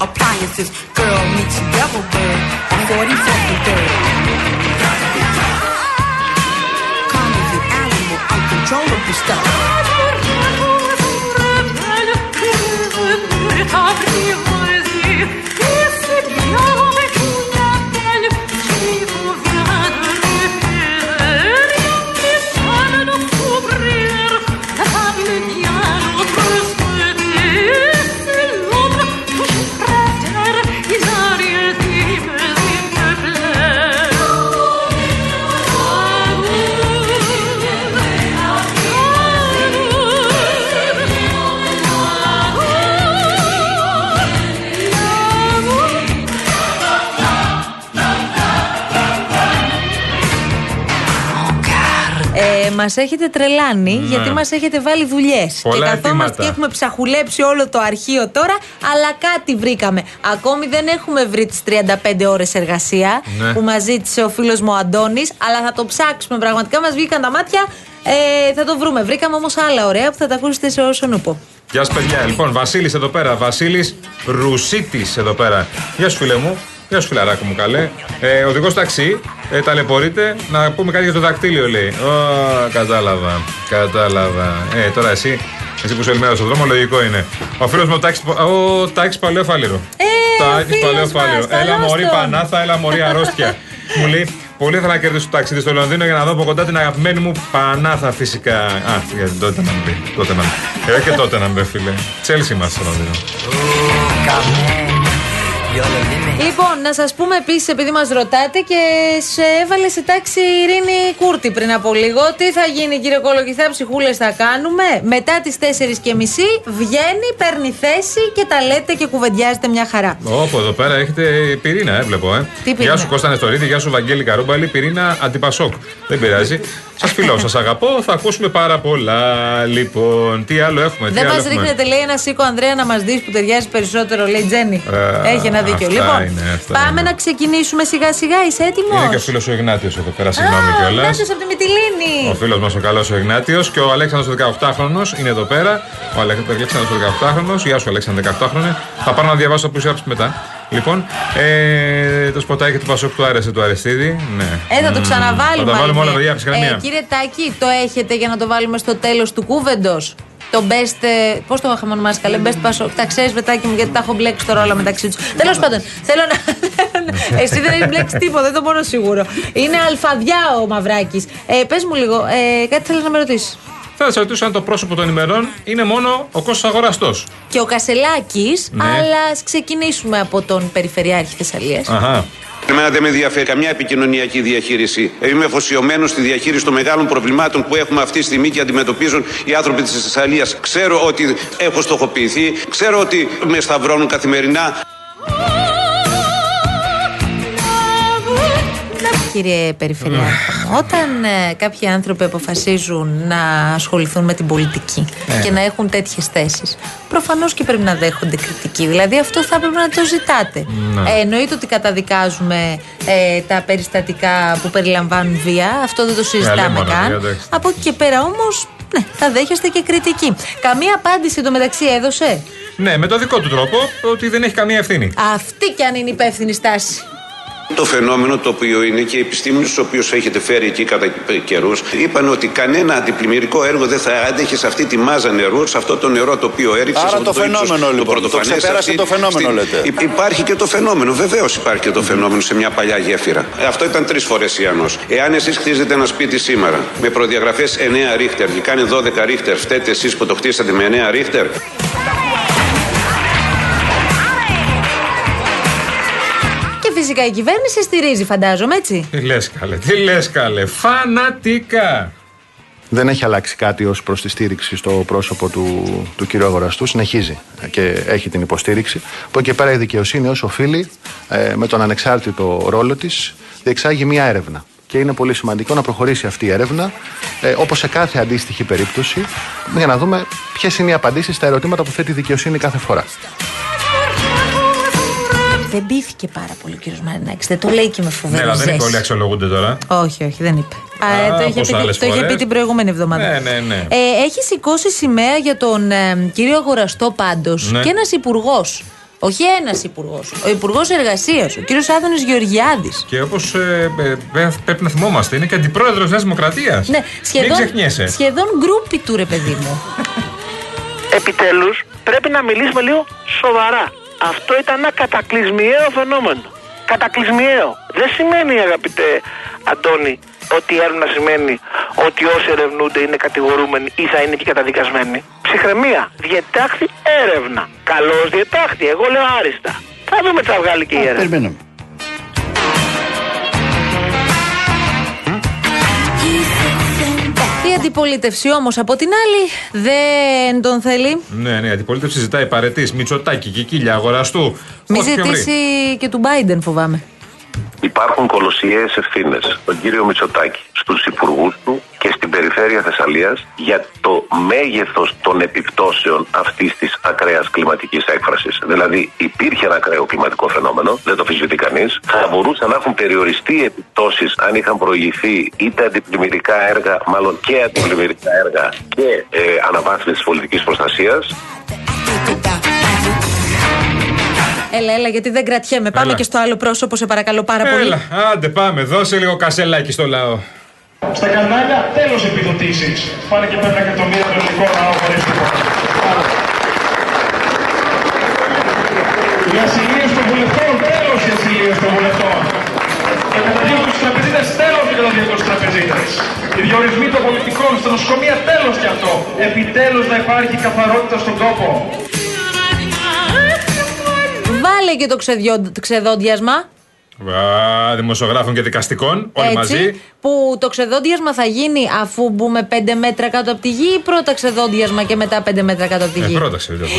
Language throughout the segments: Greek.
appliances. Girl meets devil girl at 46. Ε, μας έχετε τρελάνει Ναι. γιατί μας έχετε βάλει δουλειές. Και Πολλά καθόμαστε αιτήματα. και έχουμε ψαχουλέψει όλο το αρχείο τώρα, αλλά κάτι βρήκαμε. Ακόμη δεν έχουμε βρει τις 35 ώρες εργασία Ναι. που μας ζήτησε ο φίλος μου ο Αντώνης, αλλά θα το ψάξουμε. Πραγματικά μας βγήκαν τα μάτια. Ε, θα το βρούμε. Βρήκαμε όμως άλλα ωραία που θα τα ακούσετε σε όσον ούπο. Γεια σας, παιδιά. Λοιπόν, Βασίλης εδώ πέρα. Βασίλης Ρουσίτης εδώ πέρα. Γεια σου, φίλε μου. Γεια σου, φιλαράκο μου, καλέ. Ε, Οδηγός ταξί, ε, ταλαιπωρείται. Να πούμε κάτι για το δακτύλιο, λέει. Ω, κατάλαβα. Κατάλαβα. Ε, τώρα εσύ, εσύ που είσαι ελμένο στον δρόμο, λογικό είναι. Ο φίλος μου ο Τάκη ο Τάκης Παλαιόφαλιρο. Ε, ο Τάκης φίλος Παλαιόφαλιρο. μας, Έλα, καλώς μωρή τον. Πανάθα, έλα, μωρή αρρώστια. μου λέει, Πολύ ήθελα να κερδίσω το ταξίδι στο Λονδίνο για να δω από κοντά την αγαπημένη μου Πανάθα φυσικά. Α, γιατί τότε να μπει. Τότε να μπει. Ε, και τότε να μπει, φίλε. Τσέλσι είμαστε στο Λονδίνο. Λοιπόν, να σας πούμε επίσης, επειδή μας ρωτάτε και σε έβαλε σε τάξη η Ειρήνη Κούρτη πριν από λίγο. Τι θα γίνει, κύριε Κολογιθά, ψυχούλε θα κάνουμε. Μετά τις 4 και μισή βγαίνει, παίρνει θέση και τα λέτε και κουβεντιάζετε μια χαρά. Όπω εδώ πέρα έχετε πυρήνα, ε, βλέπω. Ε. Τι πυρήνα; Γεια σου Κώστα Νεστορίδη, γεια σου Βαγγέλη Καρούμπαλη, πυρήνα αντιπασόκ. Δεν πειράζει. Σας φιλώ, σας αγαπώ, θα ακούσουμε πάρα πολλά. Λοιπόν, τι άλλο έχουμε, τι Δεν άλλο μας έχουμε; ρίχνετε, λέει, ένα σίκο Ανδρέα να μας δεις που ταιριάζει περισσότερο, λέει Τζέννη. Ε, Έχει ένα δίκιο. αυτά Λοιπόν, είναι, αυτά πάμε είναι. να ξεκινήσουμε σιγά σιγά. Είσαι έτοιμος; Είναι και ο φίλος ο Ιγνάτιος εδώ πέρα, συγγνώμη κιόλας. Νάτος από τη Μυτιλίνη. Ο φίλος μας ο καλός ο Ιγνάτιος και ο Αλέξανδρος ο 18χρονο είναι εδώ πέρα. Ο Αλέξανδρος ο 18χρονο. Γεια σου, Αλέξανδρο 18χρονο. Θα πάρω να διαβάσω το που είσαι μετά. Λοιπόν, ε, το σποτάκι του Πασόκ του άρεσε του Αρεστίδη. Ναι. Ε, θα το Μμμ. ξαναβάλουμε. Θα τα βάλουμε όλα, αν παιδιά, είναι. ψυχραιμία. Ε, κύριε Τάκη, το έχετε για να το βάλουμε στο τέλος του κούβεντος; Το best. Πώς το είχαμε ονομάσει καλέ, best pass. Τα ξέρεις, Βετάκι μου, γιατί τα έχω μπλέξει τώρα όλα μεταξύ τους. Τέλος πάντων, θέλω να. Εσύ δεν έχεις μπλέξει τίποτα, δεν το μόνο σίγουρο. Είναι αλφαδιά ο Μαυράκης. Ε, Πες μου λίγο, ε, κάτι θέλω να με ρωτήσεις; Θα σας ρωτήσω αν το πρόσωπο των ημερών είναι μόνο ο Κώστας Αγοραστός. Και ο Κασελάκης, Ναι. αλλά ας ξεκινήσουμε από τον Περιφερειάρχη Θεσσαλίας. Αχα. Εμένα δεν με ενδιαφέρει καμιά επικοινωνιακή διαχείριση. Είμαι αφοσιωμένος στη διαχείριση των μεγάλων προβλημάτων που έχουμε αυτή τη στιγμή και αντιμετωπίζουν οι άνθρωποι της Θεσσαλίας. Ξέρω ότι έχω στοχοποιηθεί, ξέρω ότι με σταυρώνουν καθημερινά. Κύριε Περιφερειάρχη, όταν ε, κάποιοι άνθρωποι αποφασίζουν να ασχοληθούν με την πολιτική και να έχουν τέτοιες θέσεις, προφανώς και πρέπει να δέχονται κριτική. Δηλαδή, αυτό θα έπρεπε να το ζητάτε. Ε, εννοείται ότι καταδικάζουμε ε, τα περιστατικά που περιλαμβάνουν βία. Αυτό δεν το συζητάμε λέμε μόνο βία, καν. εντάξει. Από εκεί και πέρα όμως, ναι, θα δέχεστε και κριτική. Καμία απάντηση εντωμεταξύ έδωσε; Ναι, με το δικό του τρόπο, ότι δεν έχει καμία ευθύνη. Αυτή κι αν είναι η υπεύθυνη στάση. Το φαινόμενο το οποίο είναι και οι επιστήμονες του οποίους έχετε φέρει εκεί κατά καιρούς είπαν ότι κανένα αντιπλημμυρικό έργο δεν θα άντεχε σε αυτή τη μάζα νερού, σε αυτό το νερό το οποίο έριξε. Άρα σε αυτό το φαινόμενο, ύψος, λοιπόν. Το πρωτοφανές ξεπέρασε αυτή- το φαινόμενο, λέτε. Υ- Υπάρχει και το φαινόμενο, βεβαίως υπάρχει και το φαινόμενο σε μια παλιά γέφυρα. Ε, Αυτό ήταν τρεις φορές Ιαννός. Εάν εσείς χτίζετε ένα σπίτι σήμερα με προδιαγραφές 9 ρίχτερ και κάνει 12 ρίχτερ, φταίτε εσείς που το χτίσατε με 9 ρίχτερ; Φυσικά η κυβέρνηση στηρίζει, φαντάζομαι, έτσι. Τι λες, καλέ, τι λες, καλέ. Φανατικά. Δεν έχει αλλάξει κάτι ως προς τη στήριξη στο πρόσωπο του, του κ. Αγοραστού. Συνεχίζει και έχει την υποστήριξη. Από εκεί και πέρα η δικαιοσύνη ως οφείλει ε, με τον ανεξάρτητο ρόλο της διεξάγει μία έρευνα. Και είναι πολύ σημαντικό να προχωρήσει αυτή η έρευνα, ε, όπως σε κάθε αντίστοιχη περίπτωση, για να δούμε ποιες είναι οι απαντήσεις στα ερωτήματα που θέτει η δικαιοσύνη κάθε φορά. Δεν πήθηκε πάρα πολύ ο κύριος Μαρινάκης. Δεν το λέει και με φοβερή Ναι, αλλά δεν ζέση. είπε όλοι αξιολογούνται τώρα. Όχι, όχι, δεν είπε. Α, ε, Α, το είχε, όπως πει, άλλες το είχε φορές. πει την προηγούμενη εβδομάδα. Ναι, ναι, ναι. Ε, έχει σηκώσει σημαία για τον ε, κύριο Αγοραστό πάντως Ναι. και ένας υπουργός. Όχι ένας υπουργός. Ο Υπουργός Εργασίας, ο κύριος Άδωνης Γεωργιάδης. Και όπως πρέπει να θυμόμαστε, είναι και αντιπρόεδρος Νέας Δημοκρατίας. Ναι, Μην σχεδόν, ξεχνιέσαι. σχεδόν γκρούπι του ρε παιδί μου. επιτέλους πρέπει να μιλήσουμε λίγο σοβαρά. Αυτό ήταν ένα κατακλυσμιαίο φαινόμενο. Κατακλυσμιαίο. Δεν σημαίνει αγαπητέ Αντώνη ότι η έρευνα σημαίνει ότι όσοι ερευνούνται είναι κατηγορούμενοι ή θα είναι και καταδικασμένοι. Ψυχραιμία. Διετάχθη έρευνα. Καλώς διετάχθη. Εγώ λέω άριστα. Θα δούμε τι θα βγάλει και η έρευνα. Περιμένουμε. Αντιπολίτευση όμως από την άλλη δεν τον θέλει. Ναι, ναι, η αντιπολίτευση ζητάει παρετής Μητσοτάκη, Κικίλια, αγοραστού. Μη ό,τι πιο ζητήσει και του Biden, φοβάμαι. Υπάρχουν κολοσιαίες ευθύνες στον κύριο Μητσοτάκη, στους υπουργούς του και στην περιφέρεια Θεσσαλίας για το μέγεθος των επιπτώσεων αυτής της ακραίας κλιματικής έκφρασης. Δηλαδή υπήρχε ένα ακραίο κλιματικό φαινόμενο, δεν το φυσβητεί κανείς. Θα μπορούσαν να έχουν περιοριστεί οι επιπτώσεις αν είχαν προηγηθεί είτε αντιπλημμυρικά έργα, μάλλον και αντιπλημμυρικά έργα και ε, αναβάθμιση της πολιτικής προστασίας. Έλα, έλα, γιατί δεν κρατιέμαι. Πάμε Έλα. και στο άλλο πρόσωπο, σε παρακαλώ πάρα πολύ. Έλα, άντε πάμε, δώσε λίγο κασελάκι στο λαό. Στα κανάλια τέλος επιδοτήσεις. Πάνε και πέντε εκατομμύρια το ελληνικό λαό χωρίς τίποτα. Άλλο. Οι ασυλίες των βουλευτών, τέλος οι ασυλίες των βουλευτών. Τα καταδίωκο στους τραπεζίτες, τέλος οι καταδίωκο στους τραπεζίτες. Οι διορισμοί των πολιτικών στα νοσοκομεία, τέλος κι αυτό. Επιτέλους να υπάρχει καθαρότητα στον τόπο. Βάλε και το ξεδιό- ξεδόντιασμα. Α, δημοσιογράφων και δικαστικών, όλοι έτσι, μαζί. Που το ξεδόντιασμα θα γίνει αφού μπούμε 5 μέτρα κάτω από τη γη ή πρώτα ξεδόντιασμα και μετά 5 μέτρα κάτω από τη Ε, γη; πρώτα ξέρετε αυτό.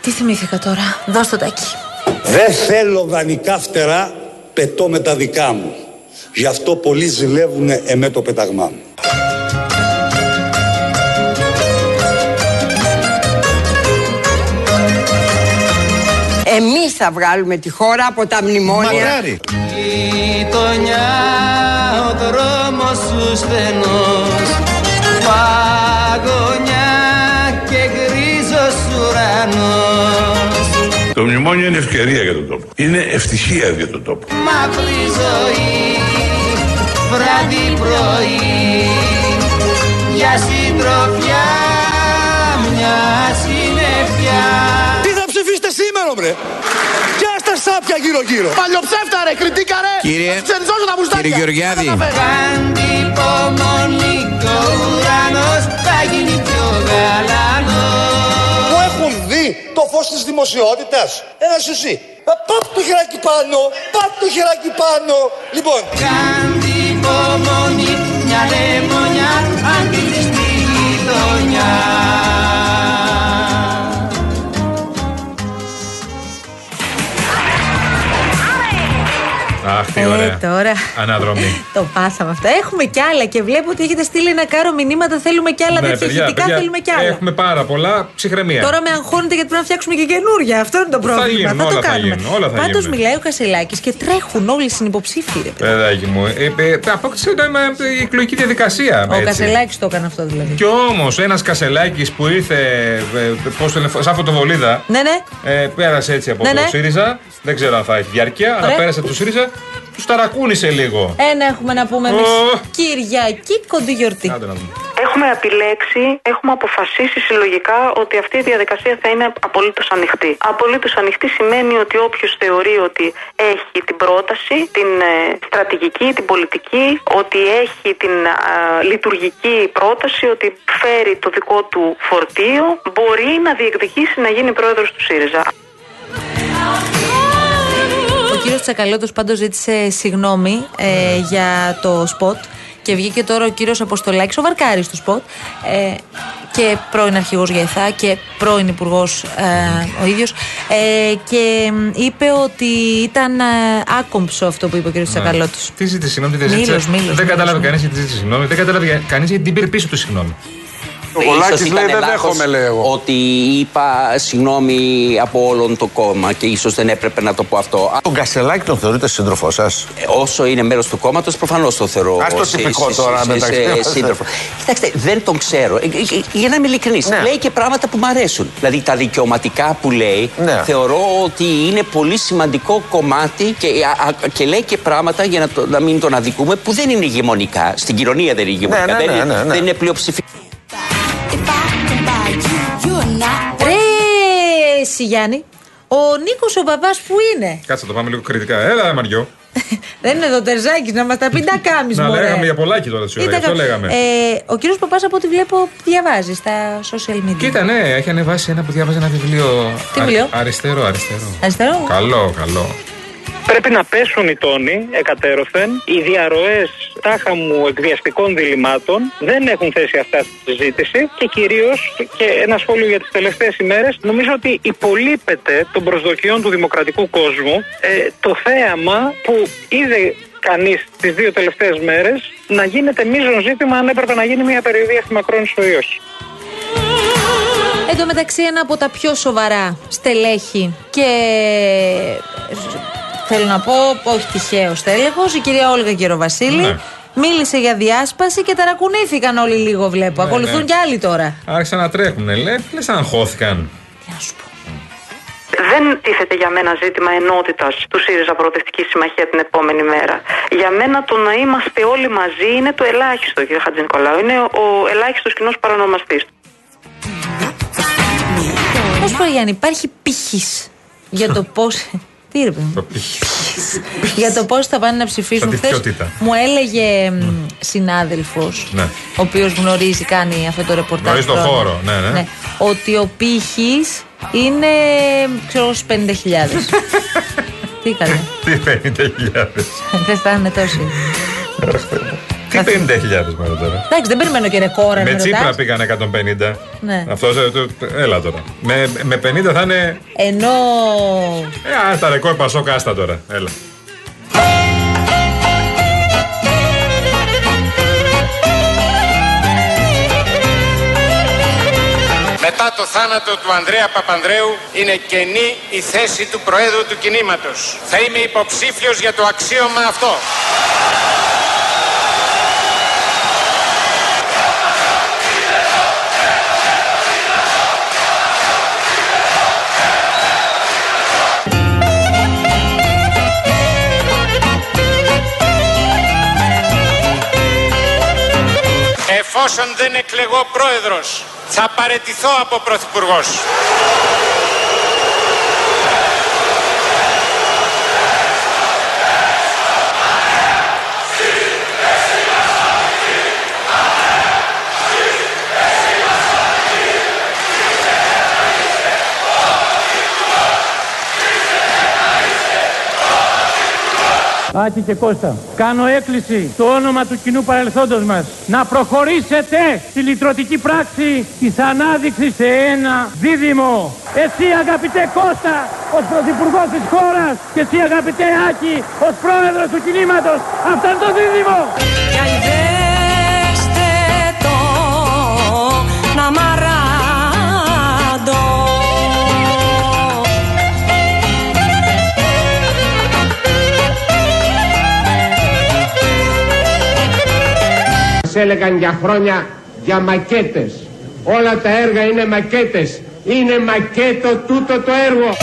Τι θυμήθηκα τώρα; Δώσ' το τάκι. Δεν θέλω δανεικά φτερά, πετώ με τα δικά μου. Γι' αυτό πολλοί ζηλεύουν εμέ το πεταγμά μου. Θα βγάλουμε τη χώρα από τα μνημόνια. Μακάρι. Γειτονιά ο δρόμος σου στενός Παγωνιά και γκρίζος ουρανός Το μνημόνιο είναι ευκαιρία για τον τόπο. Είναι ευτυχία για τον τόπο. Μαύρη ζωή βράδυ πρωί Για συντροφιά μια συννεφιά Τι θα ψηφίσετε σήμερα, μπρε! Κι στα σάπια γύρω-γύρω. Παλιοψεύτα, ρε, κριτήκα, ρε! Κύριε, Ξενιζώσω τα μουστάκια. κύριε Γεωργιάδη. Κάντε υπομονή και ο ουρανός θα γίνει πιο γαλανός Που έχουν δει το φως της δημοσιότητας; Ένας εσύ. Ε, Πάπ το χεράκι πάνω, πάπ το χεράκι πάνω. Λοιπόν, Κάντε υπομονή μια λεμονιά αν κλείσει στη γειτονιά Αχ, τι Ε, ωραία. τώρα. Αναδρομή. Το πάθαμε αυτά. Έχουμε κι άλλα και βλέπω ότι έχετε στείλει ένα κάρο μηνύματα. Θέλουμε κι άλλα. Ναι, τέτοια παιδιά, ηχητικά παιδιά, θέλουμε κι άλλα. Έχουμε πάρα πολλά. Ψυχραιμία. Τώρα με αγχώνετε γιατί πρέπει να φτιάξουμε και καινούργια. Αυτό είναι το πρόβλημα. γίνουν, θα το όλα θα κάνουμε. γίνουν, όλα θα Πάντως γίνουν. μιλάει ο Κασελάκης και τρέχουν όλοι οι συνυποψήφοι. ρε παιδί. Παιδάκι μου. Ε, ε, απόκτησε νόημα η εκλογική διαδικασία. Ο έτσι. Κασελάκης το έκανε αυτό δηλαδή. Κι όμως ένας Κασελάκης που ήρθε. Ε, πώς το λένε, σαν φωτοβολίδα. Ναι, ναι. Ε, πέρασε έτσι από Ναι, το ναι. ΣΥΡΙΖΑ. Δεν ξέρω αν θα έχει διάρκεια, αλλά Ωραία. πέρασε από το ΣΥΡΙΖΑ. Τους ταρακούνησε λίγο. Ένα έχουμε να πούμε εμείς. Ω. Κυριακή κοντή γιορτή. Άντε να δούμε. Έχουμε επιλέξει, έχουμε αποφασίσει συλλογικά ότι αυτή η διαδικασία θα είναι απολύτως ανοιχτή. Απολύτως ανοιχτή σημαίνει ότι όποιος θεωρεί ότι έχει την πρόταση, την ε, στρατηγική, την πολιτική, ότι έχει την α, λειτουργική πρόταση, ότι φέρει το δικό του φορτίο, μπορεί να διεκδικήσει να γίνει πρόεδρος του ΣΥΡΙΖΑ. Ο κύριος Τσακαλώτος πάντως ζήτησε συγγνώμη ε, για το σποτ και βγήκε τώρα ο κύριος Αποστολάκης, ο Βαρκάρης του σποτ. Ε, και πρώην αρχηγός ΓΕΘΑ και πρώην υπουργός ε, ο ίδιος. Ε, και μ, είπε ότι ήταν ε, άκομψο αυτό που είπε ο κύριος Τσακαλώτος. Τι ζήτησε συγγνώμη, τι δεν Μύλος, ζήτησε. μύλος, Δεν μύλος, κατάλαβε μύλος. κανείς τι ζήτησε συγγνώμη. Δεν κατάλαβε κανείς γιατί την πήρε πίσω το συγγνώμη. Ο Βολάκης Ίσως λέει, ήταν «Δεν λάθος δέχομαι», λέει εγώ. Ότι είπα συγγνώμη από όλον το κόμμα και ίσως δεν έπρεπε να το πω αυτό. Τον Κασελάκη τον θεωρείτε σύντροφό σας; Ε, Όσο είναι μέρος του κόμματος, προφανώς το θεωρώ. Ας το σύ- τυπικό σύ- τώρα σύ- μεταξύ σύ- μας. σύντροφο. Κοιτάξτε, δεν τον ξέρω. Ε, ε, ε, Για να είμαι ειλικρινής, Ναι. λέει και πράγματα που μου αρέσουν. Δηλαδή τα δικαιωματικά που λέει, Ναι. θεωρώ ότι είναι πολύ σημαντικό κομμάτι και, α, α, και λέει και πράγματα για να, το- να μην τον αδικούμε που δεν είναι ηγεμονικά. Στην κοινωνία δεν είναι ηγεμονικά. Ναι, ναι, δεν, ναι, είναι, ναι, ναι. δεν είναι πλειοψηφία. Ρε, εσύ Γιάννη, ο Νίκος ο μπαμπάς που είναι; Κάτσε να το πάμε λίγο κριτικά. Έλα, Μαριό. Δεν είναι εδώ τερζάκι να μας τα πει τα κάμει Να μωρέ. λέγαμε για πολλάκι τώρα τη ώρα. Ήταν Αυτό κα- λέγαμε. Ε, ο κύριος Παπάς, από ό,τι βλέπω, διαβάζει στα social media. Κοίτα, ναι, έχει ανεβάσει ένα που διάβαζε ένα βιβλίο. Τι βιβλίο; Αριστερό, αριστερό. Αριστερό; Καλό, καλό. Πρέπει να πέσουν οι τόνοι εκατέρωθεν. Οι διαρροές τάχα μου εκβιαστικών διλημάτων δεν έχουν θέση αυτά στη συζήτηση και κυρίως και ένα σχόλιο για τις τελευταίες ημέρες. Νομίζω ότι υπολείπεται των προσδοκιών του δημοκρατικού κόσμου ε, το θέαμα που είδε κανείς τις δύο τελευταίες μέρες να γίνεται μείζον ζήτημα αν έπρεπε να γίνει μια περιοδία στη Μακρόνισο ή όχι. Εν τω μεταξύ, ένα από τα πιο σοβαρά στελέχη και. Θέλω να πω, όχι τυχαίο τέλεχος, η κυρία Όλγα Γεροβασίλη. Ναι. Μίλησε για διάσπαση και ταρακουνήθηκαν όλοι λίγο, βλέπω. Ναι, Ακολουθούν ναι. κι άλλοι τώρα. Άρχισαν να τρέχουν, λέει. Λες αν χώθηκαν. Δεν τίθεται για μένα ζήτημα ενότητας του ΣΥΡΙΖΑ Προοδευτική Συμμαχία την επόμενη μέρα. Για μένα το να είμαστε όλοι μαζί είναι το ελάχιστο, κύριε Χατζη Νικολάου. Είναι ο ελάχιστος κοινός παρονομαστής. Πώς πω, Γιάννη, υπάρχει πύχη για το πώ. Τι ρε, παιδί μου. για το πώς θα πάνε να ψηφίσουν. Σαν τη Χθες ποιότητα. μου έλεγε συνάδελφος, Ναι. ο οποίος γνωρίζει, κάνει αυτό το ρεπορτάζ. Γνωρίζει το χρόνια. χώρο, ναι, ναι. ότι ο πύχης είναι, ξέρω, στους 50.000. Τι έκανε; Τι 50.000. Δεν θα είναι τόσοι. Τι 50.000 μέρα τώρα. Εντάξει, δεν περιμένω και ρεκόρ, αν Με με τσίπρα ρωτάς. πήγαν 150. Ναι. Αυτός, ε, το- έλα τώρα. Με, με 50 θα είναι. Ενώ Ε, α, τα ρεκόρ πασόκα, άστα τώρα. Έλα. Μετά το θάνατο του Ανδρέα Παπανδρέου είναι κενή η θέση του Προέδρου του κινήματος. Θα είμαι υποψήφιος για το αξίωμα αυτό. Εφόσον δεν εκλεγώ πρόεδρος, θα παρετηθώ από πρωθυπουργός. Άκη και Κώστα, κάνω έκκληση στο όνομα του κοινού παρελθόντος μας να προχωρήσετε στη λυτρωτική πράξη της ανάδειξης σε ένα δίδυμο. Εσύ αγαπητέ Κώστα ως πρωθυπουργός της χώρας και εσύ αγαπητέ Άκη ως πρόεδρος του κινήματος. Αυτό είναι το δίδυμο. Έλεγαν για χρόνια για μακέτες. Όλα τα έργα είναι μακέτες. Είναι μακέτο τούτο το έργο.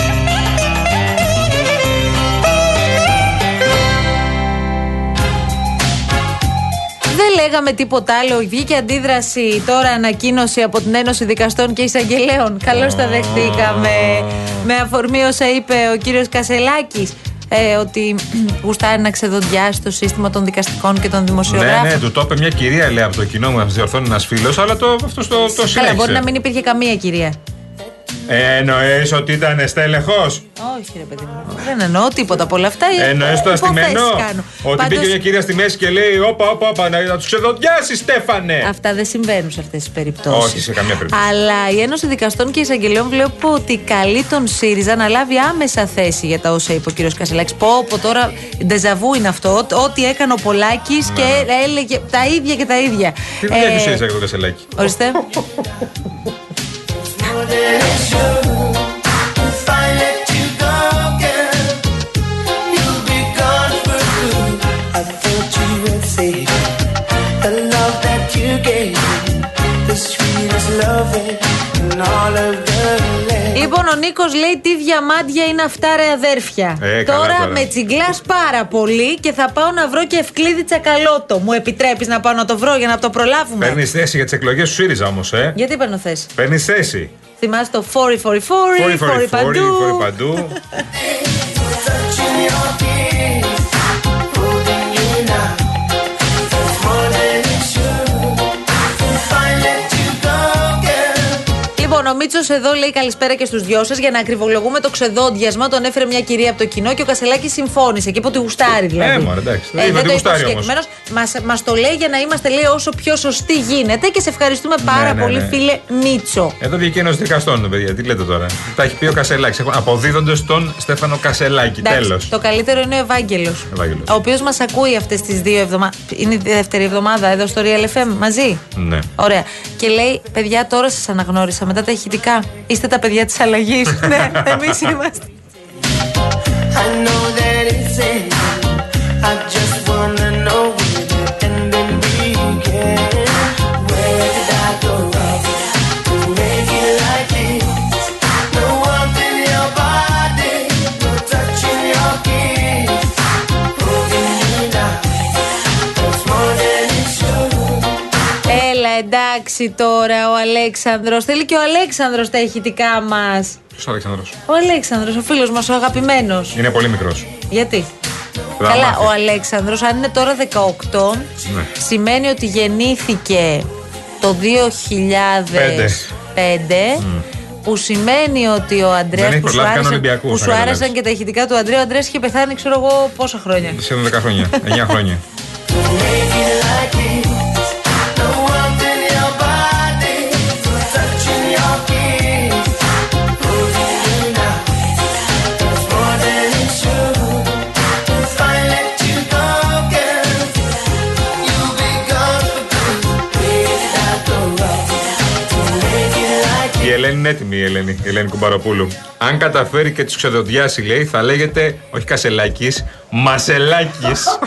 δεν λέγαμε τίποτα άλλο. Βγήκε αντίδραση τώρα ανακοίνωση από την Ένωση Δικαστών και Εισαγγελέων. Καλώς τα δεχτήκαμε. Με αφορμή όσα είπε ο κύριος Κασελάκης. Ε, ότι γουστάρει να ξεδοντιάσει το σύστημα των δικαστικών και των Ναι, δημοσιογράφων. ναι, του το είπε μια κυρία, λέει από το κοινό μου, να διορθώνει ένας φίλος, αλλά το, αυτό το, το Καλά, συνέχισε. μπορεί να μην υπήρχε καμία κυρία. Ε, Εννοείς ότι ήταν στέλεχος; Όχι, ρε παιδί μου. Δεν εννοώ τίποτα από όλα αυτά. Εννοείς το Υποθέσεις αστημένο. κάνω. Ότι Πάντως, μπήκε μια κυρία στη μέση και λέει: Όπα, όπα, όπα, να, να τους ξεδοντιάσεις, Στέφανε. Αυτά δεν συμβαίνουν σε αυτές τις περιπτώσεις. Όχι, σε καμία περίπτωση. Αλλά η Ένωση Δικαστών και Εισαγγελέων βλέπω ότι καλεί τον ΣΥΡΙΖΑ να λάβει άμεσα θέση για τα όσα είπε ο κ. Κασελάκης. Πω, πω τώρα ντεζαβού είναι αυτό. Ό,τι έκανε ο Πολάκης και έλεγε τα ίδια και τα ίδια. Τι δουλειά έχει ο Ε, ΣΥΡΙΖΑ και το κασελάκι. Ορίστε. Λοιπόν, ο Νίκος λέει τι διαμάντια είναι αυτά, ρε αδέρφια. Ε, καλά τώρα, τώρα. με τσιγκλάς πάρα πολύ και θα πάω να βρω και ευκλήδη τσακαλώτο. Μου επιτρέπεις να πάω να το βρω για να το προλάβουμε; Παίρνεις θέση για τις εκλογές του ΣΥΡΙΖΑ όμως, ε; Γιατί παίρνω θέση; Παίρνεις θέση. Θυμάσαι το φόρι, φόρι, φόρι, Φόρη, φόρη, φόρη, παντού. ο Μίτσο εδώ λέει καλησπέρα και στους δυο σας για να ακριβολογούμε το ξεδόντιασμα. Τον έφερε μια κυρία από το κοινό και ο Κασελάκης συμφώνησε και είπε ότι γουστάρει δηλαδή. Ε, μωρέ, εντάξει. Ε, Είπε ότι γουστάρει όμως. Μας το λέει για να είμαστε λέει όσο πιο σωστοί γίνεται και σε ευχαριστούμε πάρα ναι, πολύ, ναι. φίλε Μίτσο. Εδώ βγήκε ένα δικαστών, παιδιά. Τι λέτε τώρα. Τα έχει πει ο Κασελάκης. Αποδίδονται στον Στέφανο Κασελάκη. Εντάξει, Τέλος. Το καλύτερο είναι ο Ευάγγελος. Ο οποίος μας ακούει αυτές τις δύο εβδομάδε. Είναι η δεύτερη εβδομάδα εδώ στο Real FM μαζί. Ναι. Ωραία. Και λέει, παιδιά, τώρα σας αναγνώρισα μετά τα ηχητικά. Είστε τα παιδιά της αλλαγής. ναι, εμείς είμαστε. Έλα, εντάξει τώρα ο Αλέξανδρος Θέλει και ο Αλέξανδρος τα ηχητικά μας. Ποιος Αλεξάνδρος. Ο Αλέξανδρος, ο φίλος μας, ο αγαπημένος. Είναι πολύ μικρός. Γιατί; Θα Καλά, μάθεις. ο Αλέξανδρος αν είναι τώρα 18 Ναι. σημαίνει ότι γεννήθηκε το 2005 που σημαίνει ότι ο Αντρέας έχει που σου, προλάβει καν άρεσαν, Ολυμπιακούς, που σου να άρεσαν καταλάβεις. και τα ηχητικά του Αντρέα, ο Αντρέας είχε πεθάνει ξέρω εγώ πόσα χρόνια. Σχεδόν 10 χρόνια. 9 χρόνια. είναι έτοιμη, η Ελένη, η Ελένη Κουμπαροπούλου. Αν καταφέρει και τους ξεδοντιάσει, λέει, θα λέγεται όχι Κασελάκης, Μασελάκης.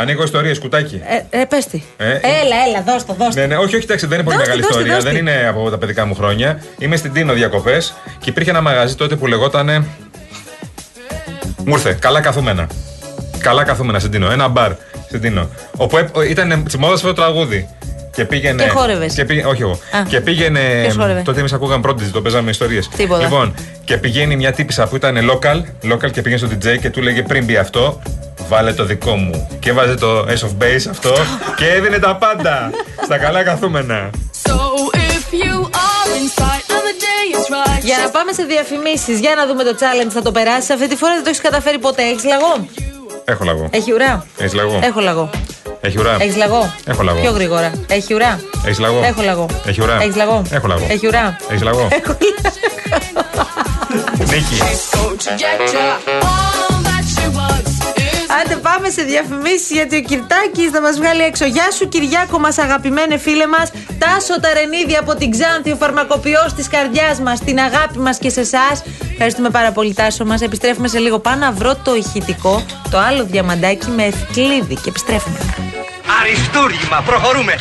Ανοίγω ιστορίες, κουτάκι. Ε, ε, πες τι. Ε, Έλα, έλα, δώσ' το, δώσ' το. Ναι, ναι, όχι, όχι, εντάξει, δεν είναι πολύ Δώσ' τη, μεγάλη δώσ' τη, ιστορία. δώσ' Δεν τη. είναι από τα παιδικά μου χρόνια. Είμαι στην Τίνο διακοπές και υπήρχε ένα μαγαζί τότε που λεγότανε. Μου ήρθε, καλά καθούμενα. Καλά καθούμενα στην Τίνο. Ένα μπαρ στην Τίνο. Όπου έπ- ήταν τη μόδα αυτό το τραγούδι. Και πήγαινε. Και χόρευες. Και πήγε, όχι εγώ. Α. Και πήγαινε. Ποιος χόρευε; Τότε εμείς ακούγαμε πρώτη, το παίζαμε ιστορίες. Τίποτα. Λοιπόν, και πηγαίνει μια τύπησα που ήταν local, local και πήγαινε στο DJ και του λέγε πριν μπει αυτό, βάλε το δικό μου. Και έβαζε το Ace of Base αυτό και έδινε τα πάντα. Στα καλά καθούμενα. So if you are inside and the day is right. Για να πάμε σε διαφημίσεις, για να δούμε το challenge, θα το περάσει. Αυτή τη φορά δεν το έχεις καταφέρει ποτέ. Έχεις λαγό; Έχω λαγό. Έχει ουρά; Έχεις λαγό. Έχω λαγό. Έχει ουρά. Έχεις λαγό; Έχω λαγό. Πιο γρήγορα. Έχει ουρά; Έχεις λαγό. Έχω λαγό. Έχει ουρά. Έχεις λαγό; Έχω λαγό. Έχει ουρά; Έχεις λαγό. Έχω Νίκη. Άντε πάμε σε διαφημίσεις γιατί ο Κυρτάκης θα μας βγάλει έξω. Γεια σου Κυριάκο μας αγαπημένε φίλε μας. Τάσο Ταρενίδη από την Ξάνθη, ο φαρμακοποιός της καρδιάς μας, την αγάπη μας και σε εσάς. Ευχαριστούμε πάρα πολύ Τάσο μας. Επιστρέφουμε σε λίγο. Πάω να βρω το ηχητικό, το άλλο διαμαντάκι με ευκλήδη και επιστρέφουμε. Αριστούργημα, προχωρούμε.